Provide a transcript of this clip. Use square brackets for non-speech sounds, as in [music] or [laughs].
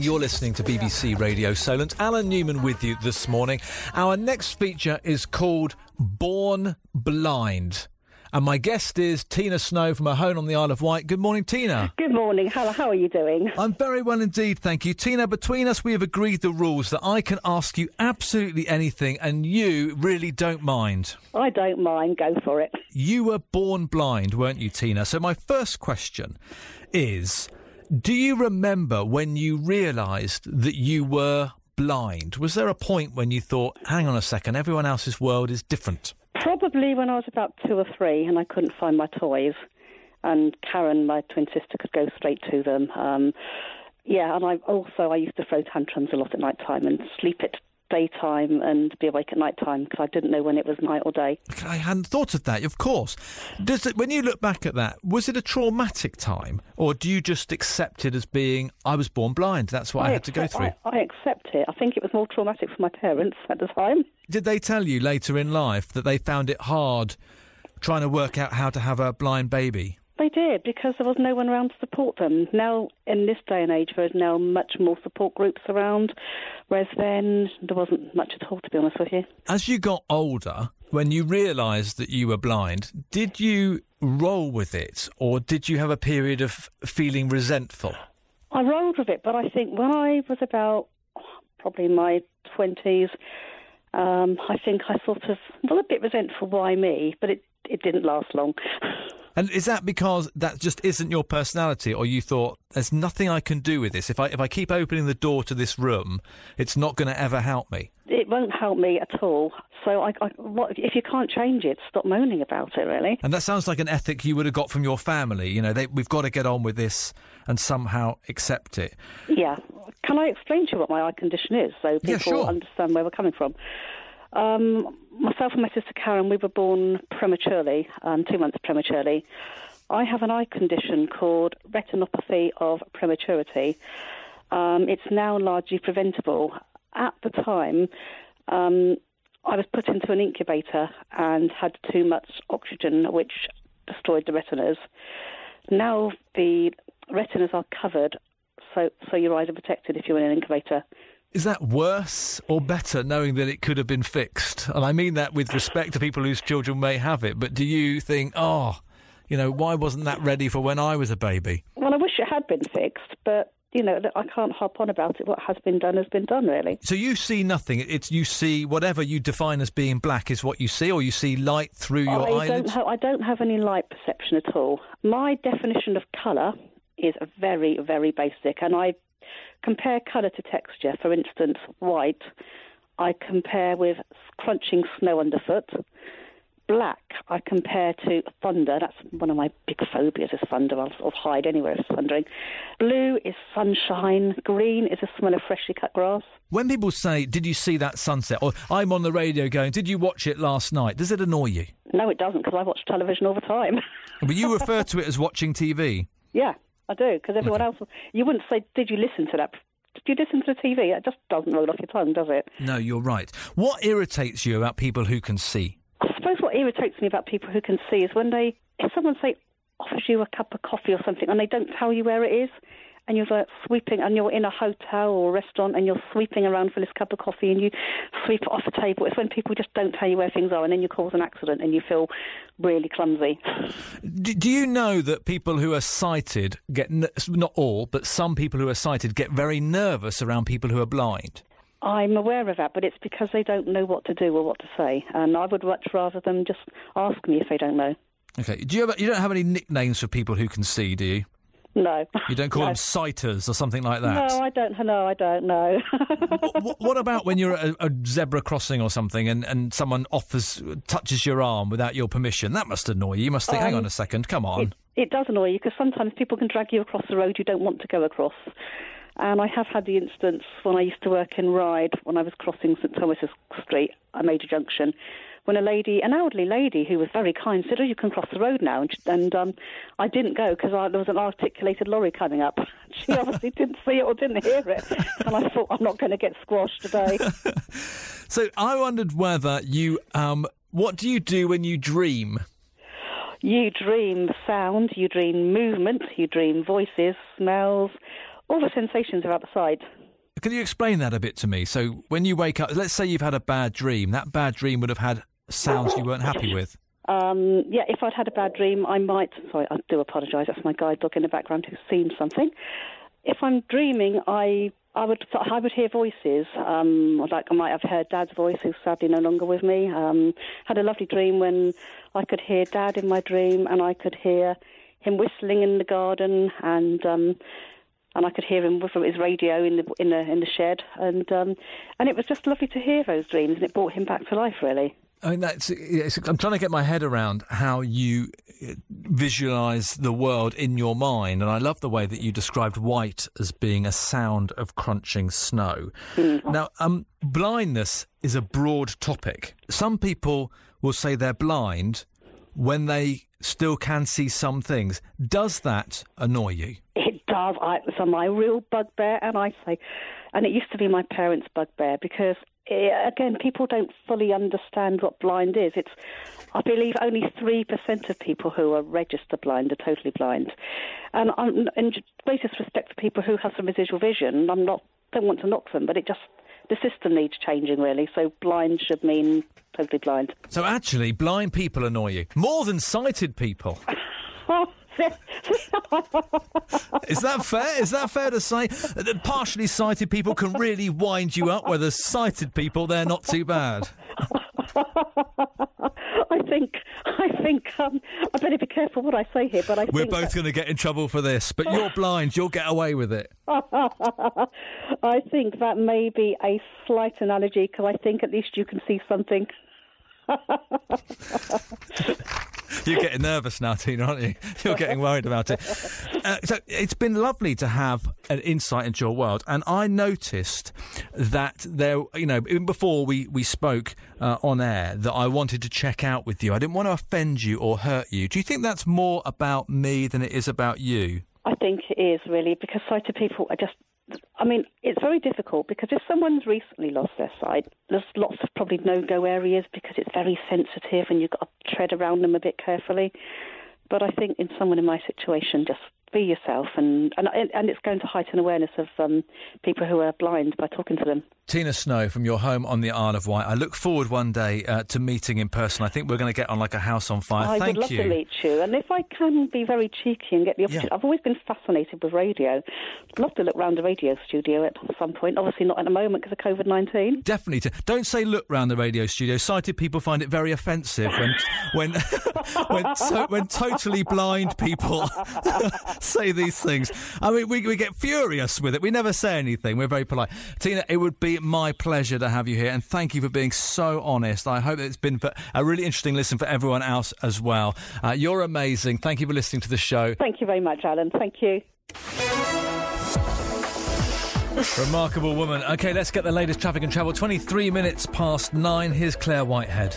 morning. You're listening to BBC Radio Solent. Alan Newman with you this morning. Our next feature is called Born Blind. And my guest is Tina Snow from home on the Isle of Wight. Good morning, Tina. Good morning. How, how are you doing? I'm very well indeed, thank you. Tina, between us, we have agreed the rules that I can ask you absolutely anything and you really don't mind. I don't mind. Go for it. You were born blind, weren't you, Tina? So my first question is Do you remember when you realised that you were blind? Was there a point when you thought, hang on a second, everyone else's world is different? Probably when I was about two or three and I couldn't find my toys, and Karen, my twin sister, could go straight to them. Um, yeah, and I also I used to throw tantrums a lot at night time and sleep at daytime and be awake at night time because I didn't know when it was night or day. I hadn't thought of that. Of course, does it, when you look back at that, was it a traumatic time, or do you just accept it as being I was born blind? That's what I, I had accept, to go through. I, I accept it. I think it was more traumatic for my parents at the time. Did they tell you later in life that they found it hard trying to work out how to have a blind baby? They did because there was no one around to support them. Now, in this day and age, there is now much more support groups around, whereas then there wasn't much at all, to be honest with you. As you got older, when you realised that you were blind, did you roll with it or did you have a period of feeling resentful? I rolled with it, but I think when I was about probably in my 20s, um, I think I sort of, well, a bit resentful, why me? But it, it didn't last long. [laughs] And is that because that just isn't your personality, or you thought there's nothing I can do with this? If I if I keep opening the door to this room, it's not going to ever help me. It won't help me at all. So I, I, what, if you can't change it, stop moaning about it. Really. And that sounds like an ethic you would have got from your family. You know, they, we've got to get on with this and somehow accept it. Yeah. Can I explain to you what my eye condition is, so people Yeah, sure. understand where we're coming from? Um, myself and my sister Karen, we were born prematurely, um, two months prematurely. I have an eye condition called retinopathy of prematurity. Um, it's now largely preventable. At the time, um, I was put into an incubator and had too much oxygen, which destroyed the retinas. Now the retinas are covered, so so your eyes are protected if you're in an incubator. Is that worse or better knowing that it could have been fixed? And I mean that with respect to people whose children may have it. But do you think, oh, you know, why wasn't that ready for when I was a baby? Well, I wish it had been fixed, but you know, I can't harp on about it. What has been done has been done, really. So you see nothing. It's you see whatever you define as being black is what you see, or you see light through your I don't, ha- I don't have any light perception at all. My definition of colour is very, very basic, and I compare colour to texture. For instance, white, I compare with crunching snow underfoot. Black, I compare to thunder. That's one of my big phobias is thunder. I'll sort of hide anywhere it's thundering. Blue is sunshine. Green is the smell of freshly cut grass. When people say, "Did you see that sunset?" or "I'm on the radio going," "Did you watch it last night?" Does it annoy you? No, it doesn't because I watch television all the time. [laughs] But you refer to it as watching TV. Yeah, I do, because everyone else. You wouldn't say, "Did you listen to that?" Did you listen to the TV? It just doesn't roll off your tongue, does it? No, you're right. What irritates you about people who can see? I suppose what irritates me about people who can see is when they, if someone say offers you a cup of coffee or something, and they don't tell you where it is, and you're like sweeping, and you're in a hotel or a restaurant, and you're sweeping around for this cup of coffee, and you sweep it off the table. It's when people just don't tell you where things are, and then you cause an accident, and you feel really clumsy. Do, do you know that people who are sighted get not all, but some people who are sighted get very nervous around people who are blind? I'm aware of that, but it's because they don't know what to do or what to say, and I would much rather them just ask me if they don't know. Okay. Do you have, you don't have any nicknames for people who can see, do you? No. You don't call [laughs] No. them sighters or something like that. No, I don't. No, I don't know. what, [laughs] what about when you're at a, a zebra crossing or something and, and someone offers touches your arm without your permission? That must annoy you. You must think, hang Um, on a second, come on. It does annoy you because sometimes people can drag you across the road you don't want to go across. And I have had the instance when I used to work in Ryde, when I was crossing St Thomas's Street, a major junction, when a lady, an elderly lady who was very kind, said, "Oh, you can cross the road now," and, and um, I didn't go because there was an articulated lorry coming up. [laughs] She obviously didn't see it or didn't hear it, and I thought, "I'm not going to get squashed today." [laughs] So I wondered whether you, um, what do you do when you dream? You dream sound, you dream movement, you dream voices, smells, all the sensations are outside. Can you explain that a bit to me? So when you wake up, let's say you've had a bad dream. That bad dream would have had sounds you weren't happy with. Um, yeah, if I'd had a bad dream, I might. Sorry, I do apologise. That's my guidebook in the background who's seen something. If I'm dreaming, I I would I would hear voices. Um, like I might have heard Dad's voice, who's sadly no longer with me. Um, had a lovely dream when I could hear Dad in my dream, and I could hear him whistling in the garden, and um, and I could hear him with his radio in the in the in the shed, and um, and it was just lovely to hear those dreams, and it brought him back to life, really. I mean, that's. I'm trying to get my head around how you uh, visualize the world in your mind, and I love the way that you described white as being a sound of crunching snow. Mm. Now, um, blindness is a broad topic. Some people will say they're blind when they still can see some things. Does that annoy you? Does. I, it's my real bugbear, and I say, and it used to be my parents' bugbear because Eh, again, people don't fully understand what blind is. It's, I believe, only three percent of people who are registered blind are totally blind, and I'm, in greatest respect for people who have some residual vision. I'm not don't want to knock them, but it just the system needs changing really. So blind should mean totally blind. So actually, blind people annoy you more than sighted people. [laughs] [laughs] Is that fair? Is that fair to say that partially sighted people can really wind you up, whereas sighted people they're not too bad? [laughs] I think I think um, I better be careful what I say here. But I we're both going to get in trouble for this. But you're blind; you'll get away with it. [laughs] I think that may be a slight analogy because I think at least you can see something. [laughs] You're getting nervous now, Tina, aren't you? [laughs] You're getting worried about it. Uh, so it's been lovely to have an insight into your world, and I noticed that there, you know, even before we we spoke uh, on air, that I wanted to check out with you. I didn't want to offend you or hurt you. Do you think that's more about me than it is about you? I think it is really because sighted people are just I mean, it's very difficult because if someone's recently lost their sight, there's lots of probably no go areas because it's very sensitive and you've got to tread around them a bit carefully. But I think in someone in my situation, just be yourself, and and and it's going to heighten awareness of um, people who are blind by talking to them. Tina Snow from your home on the Isle of Wight. I look forward one day uh, to meeting in person. I think we're going to get on like a house on fire. I Thank would love you. to meet you, and if I can be very cheeky and get the opportunity, yeah. I've always been fascinated with radio. I'd love to look around the radio studio at some point. Obviously not at the moment because of COVID nineteen. Definitely, to, don't say look round the radio studio. Sighted people find it very offensive when [laughs] when when, so, when totally blind people [laughs] [laughs] say these things. I mean, we we get furious with it. We never say anything. We're very polite. Tina, it would be my pleasure to have you here, and thank you for being so honest. I hope it's been a really interesting listen for everyone else as well. Uh, you're amazing. Thank you for listening to the show. Thank you very much, Alan. Thank you. Remarkable woman. Okay, let's get the latest traffic and travel. 23 minutes past nine. Here's Claire Whitehead.